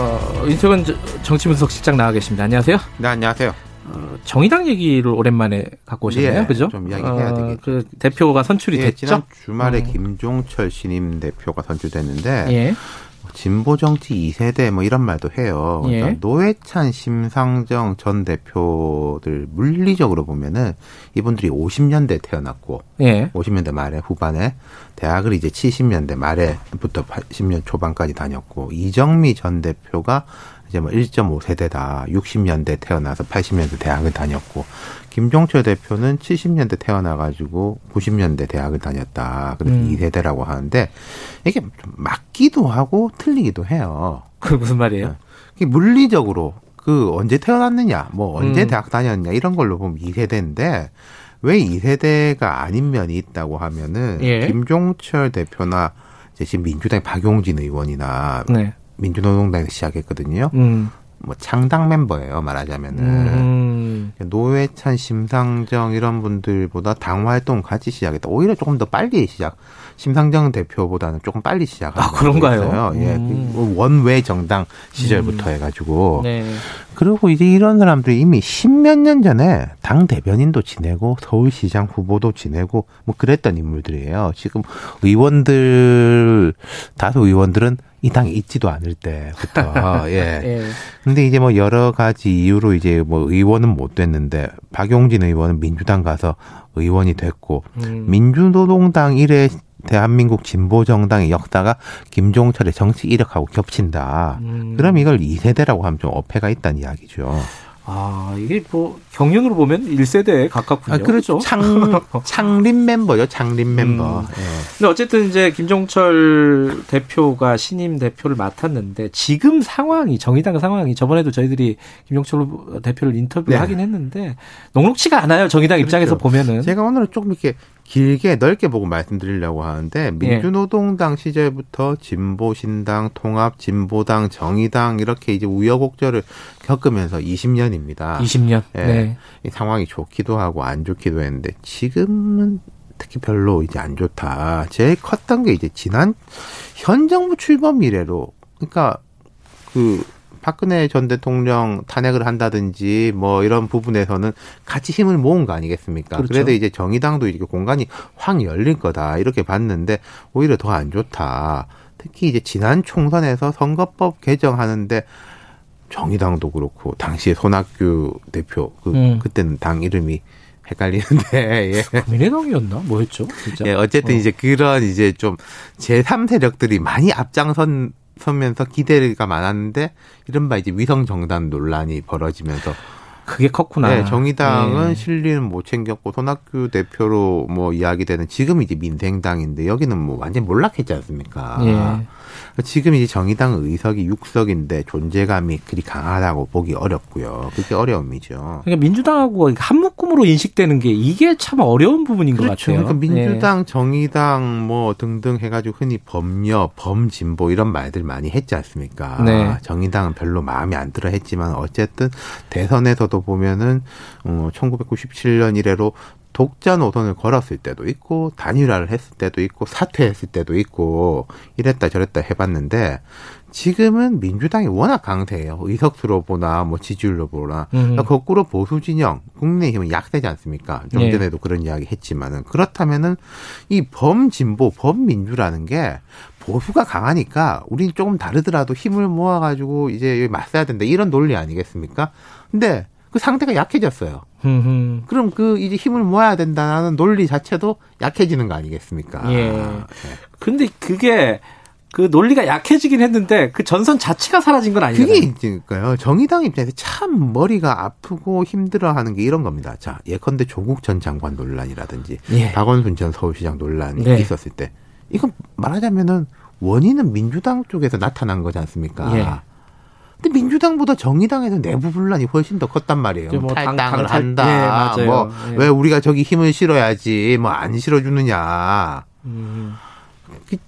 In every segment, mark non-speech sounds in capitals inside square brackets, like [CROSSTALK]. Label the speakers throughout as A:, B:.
A: 어, 윤태곤 정치 분석 실장 나와 계십니다. 안녕하세요.
B: 네, 안녕하세요.
A: 어, 정의당 얘기를 오랜만에 갖고 오셨네요.
B: 예,
A: 그죠?
B: 좀 이야기해야
A: 어,
B: 되겠죠.
A: 그 대표가 선출이
B: 예,
A: 됐죠?
B: 지난 주말에
A: 음.
B: 김종철 신임 대표가 선출됐는데
A: 예.
B: 진보 정치 2세대 뭐 이런 말도 해요.
A: 예.
B: 그러니까 노회찬, 심상정 전 대표들 물리적으로 보면은 이분들이 50년대 태어났고
A: 예.
B: 50년대 말에 후반에 대학을 이제 70년대 말에부터 80년 초반까지 다녔고 이정미 전 대표가 이제 뭐 1.5세대다. 60년대 태어나서 80년대 대학을 다녔고 김종철 대표는 70년대 태어나가지고 90년대 대학을 다녔다. 그래서
A: 음.
B: 2세대라고 하는데 이게 좀 맞기도 하고 틀리기도 해요.
A: 그 무슨 말이에요?
B: 이게 물리적으로 그 언제 태어났느냐, 뭐 언제
A: 음.
B: 대학 다녔냐 이런 걸로 보면 2세대인데 왜 2세대가 아닌 면이 있다고 하면은
A: 예.
B: 김종철 대표나 이제 지금 민주당 박용진 의원이나
A: 네.
B: 민주노동당에서 시작했거든요.
A: 음.
B: 뭐 창당 멤버예요 말하자면은
A: 음.
B: 노회찬, 심상정 이런 분들보다 당 활동 같이 시작했다. 오히려 조금 더 빨리 시작. 심상정 대표보다는 조금 빨리 시작한
A: 아, 그런가요?
B: 예,
A: 음.
B: 그 원외 정당 시절부터 해가지고
A: 네.
B: 그리고 이제 이런 사람들이 이미 십몇 년 전에 당 대변인도 지내고 서울시장 후보도 지내고 뭐 그랬던 인물들이에요. 지금 의원들 다수 의원들은 이 당에 있지도 않을 때부터 [LAUGHS] 예.
A: 예.
B: 근데 이제 뭐 여러 가지 이유로 이제 뭐 의원은 못 됐는데 박용진 의원은 민주당 가서 의원이 됐고
A: 음.
B: 민주노동당 이래 대한민국 진보 정당의 역사가 김종철의 정치 이력하고 겹친다.
A: 음.
B: 그럼 이걸 2세대라고 하면 좀 어폐가 있다는 이야기죠.
A: 아, 이게 뭐 경륜으로 보면 1세대에 가깝군요.
B: 아, 그렇죠. 창, [LAUGHS] 창립 멤버요, 창립 멤버.
A: 음.
B: 예.
A: 근데 어쨌든 이제 김종철 대표가 신임 대표를 맡았는데 지금 상황이 정의당 상황이 저번에도 저희들이 김종철 대표를 인터뷰를
B: 네.
A: 하긴 했는데 녹록치가 않아요. 정의당 입장에서
B: 그렇죠.
A: 보면은.
B: 제가 오늘은 조금 이렇게 길게 넓게 보고 말씀드리려고 하는데 민주노동당 시절부터 진보신당, 통합, 진보당, 정의당 이렇게 이제 우여곡절을 겪으면서 20년입니다.
A: 20년.
B: 예.
A: 네.
B: 이 상황이 좋기도 하고 안 좋기도 했는데 지금은 특히 별로 이제 안 좋다. 제일 컸던 게 이제 지난 현 정부 출범 이래로 그러니까 그 박근혜 전 대통령 탄핵을 한다든지 뭐 이런 부분에서는 같이 힘을 모은 거 아니겠습니까?
A: 그렇죠.
B: 그래도 이제 정의당도 이렇게 공간이 확 열릴 거다 이렇게 봤는데 오히려 더 안 좋다. 특히 이제 지난 총선에서 선거법 개정하는데 정의당도 그렇고 당시에 손학규 대표 그
A: 음.
B: 그때는 당 이름이 헷갈리는데 [LAUGHS] 예.
A: 국민의당이었나? 뭐였죠? 진짜.
B: 예, 어쨌든
A: 어.
B: 이제 그런 이제 좀 제3 세력들이 많이 앞장선 서면서 기대가 많았는데 이른바 이제 위성 정당 논란이 벌어지면서
A: 그게 컸구나.
B: 네, 정의당은
A: 예.
B: 실리는 못 챙겼고 손학규 대표로 뭐 이야기되는 지금 이제 민생당인데 여기는 뭐 완전 몰락했지 않습니까?
A: 예.
B: 지금 이제 정의당 의석이 6석인데 존재감이 그리 강하다고 보기 어렵고요. 그게 어려움이죠.
A: 그러니까 민주당하고 한 묶음으로 인식되는 게 이게 참 어려운 부분인 것
B: 그렇죠.
A: 같아요.
B: 그러니까 민주당, 정의당 뭐 등등 해가지고 흔히 범여, 범진보 이런 말들 많이 했지 않습니까?
A: 네.
B: 정의당은 별로 마음에 안 들어 했지만 어쨌든 대선에서도 보면은 어 1997년 이래로 독자 노선을 걸었을 때도 있고 단일화를 했을 때도 있고 사퇴했을 때도 있고 이랬다 저랬다 해봤는데 지금은 민주당이 워낙 강세예요. 의석수로 보나 뭐 지지율로 보나
A: 음.
B: 그러니까 거꾸로 보수 진영 국민의힘은 약세지 않습니까? 좀
A: 예.
B: 전에도 그런 이야기 했지만은 그렇다면은 이 범진보 범민주라는 게 보수가 강하니까 우리는 조금 다르더라도 힘을 모아가지고 이제 여기 맞서야 된다 이런 논리 아니겠습니까? 근데 그 상대가 약해졌어요.
A: 음,
B: 그럼 그 이제 힘을 모아야 된다는 논리 자체도 약해지는 거 아니겠습니까?
A: 예.
B: 네.
A: 근데 그게 그 논리가 약해지긴 했는데 그 전선 자체가 사라진 건 아니잖아요.
B: 그게 이제까요. 정의당 입장에서 참 머리가 아프고 힘들어하는 게 이런 겁니다. 자, 예컨대 조국 전 장관 논란이라든지
A: 예.
B: 박원순 전 서울시장 논란이
A: 네.
B: 있었을 때 이건 말하자면은 원인은 민주당 쪽에서 나타난 거지 않습니까?
A: 예.
B: 근데 민주당보다 정의당에서 내부 분란이 훨씬 더 컸단 말이에요.
A: 뭐 당-
B: 탈당을
A: 당탈-
B: 한다.
A: 네, 맞아요.
B: 뭐
A: 네.
B: 왜 우리가 저기 힘을 실어야지 뭐 안 실어주느냐.
A: 음.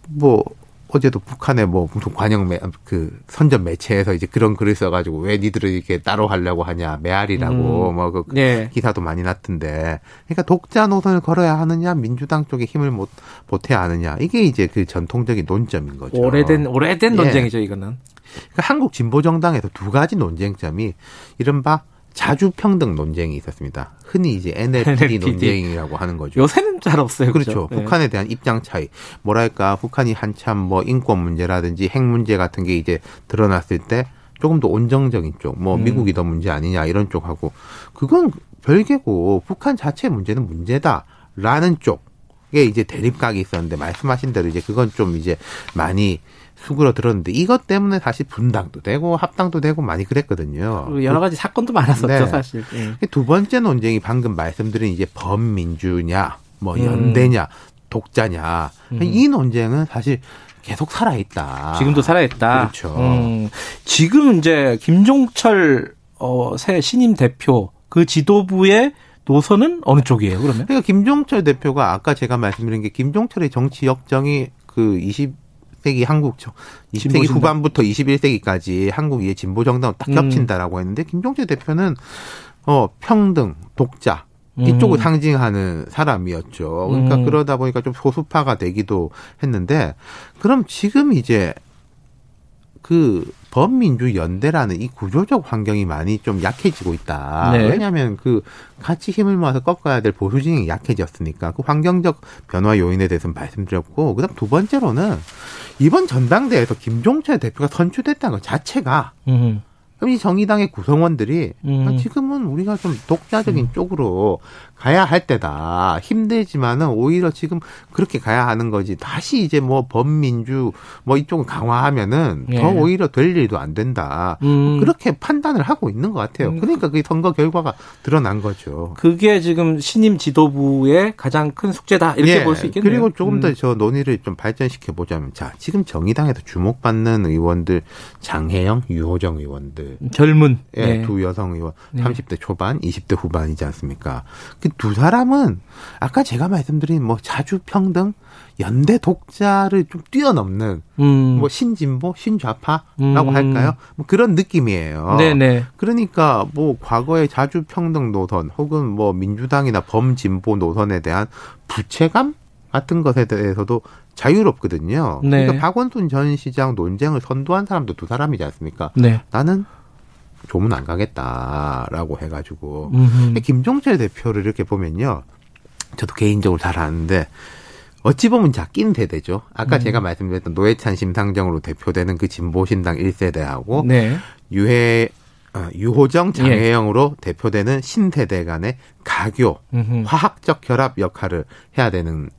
B: 뭐 어제도 북한의 뭐 무슨 관영 매, 그 선전 매체에서 이제 그런 글을 써가지고 왜 니들을 이렇게 따로 하려고 하냐 메아리라고
A: 음.
B: 뭐그
A: 네.
B: 기사도 많이 났던데 그러니까 독자 노선을 걸어야 하느냐 민주당 쪽에 힘을 못 보태야 하느냐 이게 이제 그 전통적인 논점인 거죠.
A: 오래된 오래된
B: 예.
A: 논쟁이죠 이거는.
B: 그러니까 한국 진보 정당에서 두 가지 논쟁점이 이른바 자주 평등 논쟁이 있었습니다. 흔히 이제 [LAUGHS] NLPD
A: NLPD.
B: 논쟁이라고 하는 거죠.
A: 요새는 잘 없어요.
B: 그렇죠.
A: 네.
B: 북한에 대한 입장 차이. 뭐랄까, 북한이 한참 뭐 인권 문제라든지 핵 문제 같은 게 이제 드러났을 때 조금 더 온정적인 쪽, 뭐
A: 음.
B: 미국이 더 문제 아니냐 이런 쪽하고 그건 별개고 북한 자체 문제는 문제다라는 쪽에 이제 대립각이 있었는데 말씀하신 대로 이제 그건 좀 이제 많이 수그러 들었는데 이것 때문에 사실 분당도 되고 합당도 되고 많이 그랬거든요.
A: 여러 가지 사건도 많았었죠
B: 네.
A: 사실. 예.
B: 두 번째 논쟁이 방금 말씀드린 이제 범민주냐, 뭐
A: 음.
B: 연대냐, 독자냐.
A: 음.
B: 이 논쟁은 사실 계속 살아있다.
A: 지금도 살아있다.
B: 그렇죠.
A: 음, 지금 이제 김종철 어, 새 신임 대표 그 지도부의 노선은 어느 쪽이에요? 그러면?
B: 그러니까 김종철 대표가 아까 제가 말씀드린 게 김종철의 정치 역정이 그 20 세기 한국 정- 20세기
A: 진보신당.
B: 후반부터 21세기까지 한국 의 진보 정당을 딱
A: 음.
B: 겹친다라고 했는데 김종철 대표는 어 평등, 독자 이쪽을
A: 음.
B: 상징하는 사람이었죠. 그러니까
A: 음.
B: 그러다 보니까 좀 소수파가 되기도 했는데 그럼 지금 이제 그 범민주 연대라는 이 구조적 환경이 많이 좀 약해지고 있다.
A: 네.
B: 왜냐하면 그 같이 힘을 모아서 꺾어야 될 보수 진영이 약해졌으니까 그 환경적 변화 요인에 대해서는 말씀드렸고 그다음 두 번째로는 이번 전당대회에서 김종철 대표가 선출됐다는 것 자체가
A: 음.
B: 그럼 이 정의당의 구성원들이
A: 음.
B: 아, 지금은 우리가 좀 독자적인 쪽으로 가야 할 때다. 힘들지만은 오히려 지금 그렇게 가야 하는 거지. 다시 이제 뭐 범민주 뭐 이쪽을 강화하면은
A: 예.
B: 더 오히려 될 일도 안 된다.
A: 음.
B: 그렇게 판단을 하고 있는 것 같아요.
A: 음.
B: 그러니까 그 선거 결과가 드러난 거죠.
A: 그게 지금 신임 지도부의 가장 큰 숙제다 이렇게
B: 예,
A: 볼수 있겠네요.
B: 그리고 조금
A: 음.
B: 더저 논의를 좀 발전시켜 보자면, 자 지금 정의당에서 주목받는 의원들 장혜영, 유호정 의원들,
A: 젊은
B: 예,
A: 예.
B: 두 여성 의원,
A: 네.
B: 30대 초반, 20대 후반이지 않습니까? 그두 사람은 아까 제가 말씀드린 뭐 자주 평등, 연대 독자를 좀 뛰어넘는
A: 음.
B: 뭐 신진보, 신좌파라고
A: 음.
B: 할까요? 뭐 그런 느낌이에요.
A: 네네.
B: 그러니까 뭐 과거의 자주 평등 노선 혹은 뭐 민주당이나 범진보 노선에 대한 부채감 같은 것에 대해서도 자유롭거든요.
A: 네.
B: 그러니까 박원순 전 시장 논쟁을 선도한 사람도 두 사람이지 않습니까?
A: 네.
B: 나는 조문 안 가겠다라고 해가지고
A: 음흠.
B: 근데 김종철 대표를 이렇게 보면요, 저도 개인적으로 잘 아는데 어찌 보면 작긴 대대죠. 아까
A: 음.
B: 제가 말씀드렸던 노회찬 심상정으로 대표되는 그 진보신당 1세대하고
A: 네.
B: 유해 어, 유호정 장혜영으로 대표되는 신세대 간의 가교
A: 음흠.
B: 화학적 결합 역할을 해야 되는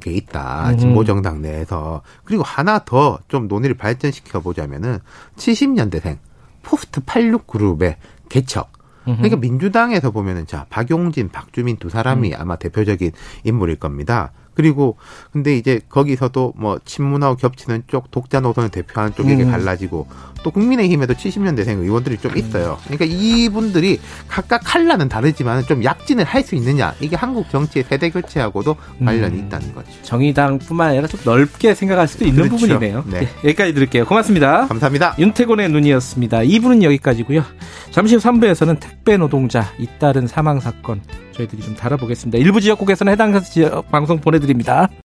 B: 게 있다.
A: 음.
B: 진보 정당 내에서. 그리고 하나 더 좀 논의를 발전시켜 보자면은 70년대생 포스트 86 그룹의 개척. 그러니까 민주당에서 보면은 자 박용진, 박주민 두 사람이
A: 음.
B: 아마 대표적인 인물일 겁니다. 그리고 근데 이제 거기서도 뭐 친문하고 겹치는 쪽 독자 노선을 대표하는 쪽에게
A: 음.
B: 갈라지고 또 국민의힘에도 70년대생 의원들이 좀 있어요. 그러니까 이분들이 각각 칼라는 다르지만 좀 약진을 할 수 있느냐 이게 한국 정치의 세대 교체하고도 관련이
A: 음.
B: 있다는 거죠.
A: 정의당뿐만 아니라 좀 넓게 생각할 수도 있는
B: 그렇죠.
A: 부분이네요.
B: 네.
A: 네, 여기까지 드릴게요. 고맙습니다.
B: 감사합니다.
A: 윤태곤의 눈이었습니다. 2부는 여기까지고요. 잠시 후 3부에서는 택배 노동자 잇따른 사망 사건 저희들이 좀 다뤄보겠습니다. 일부 지역국에서는 해당 지역 방송 보내드립니다.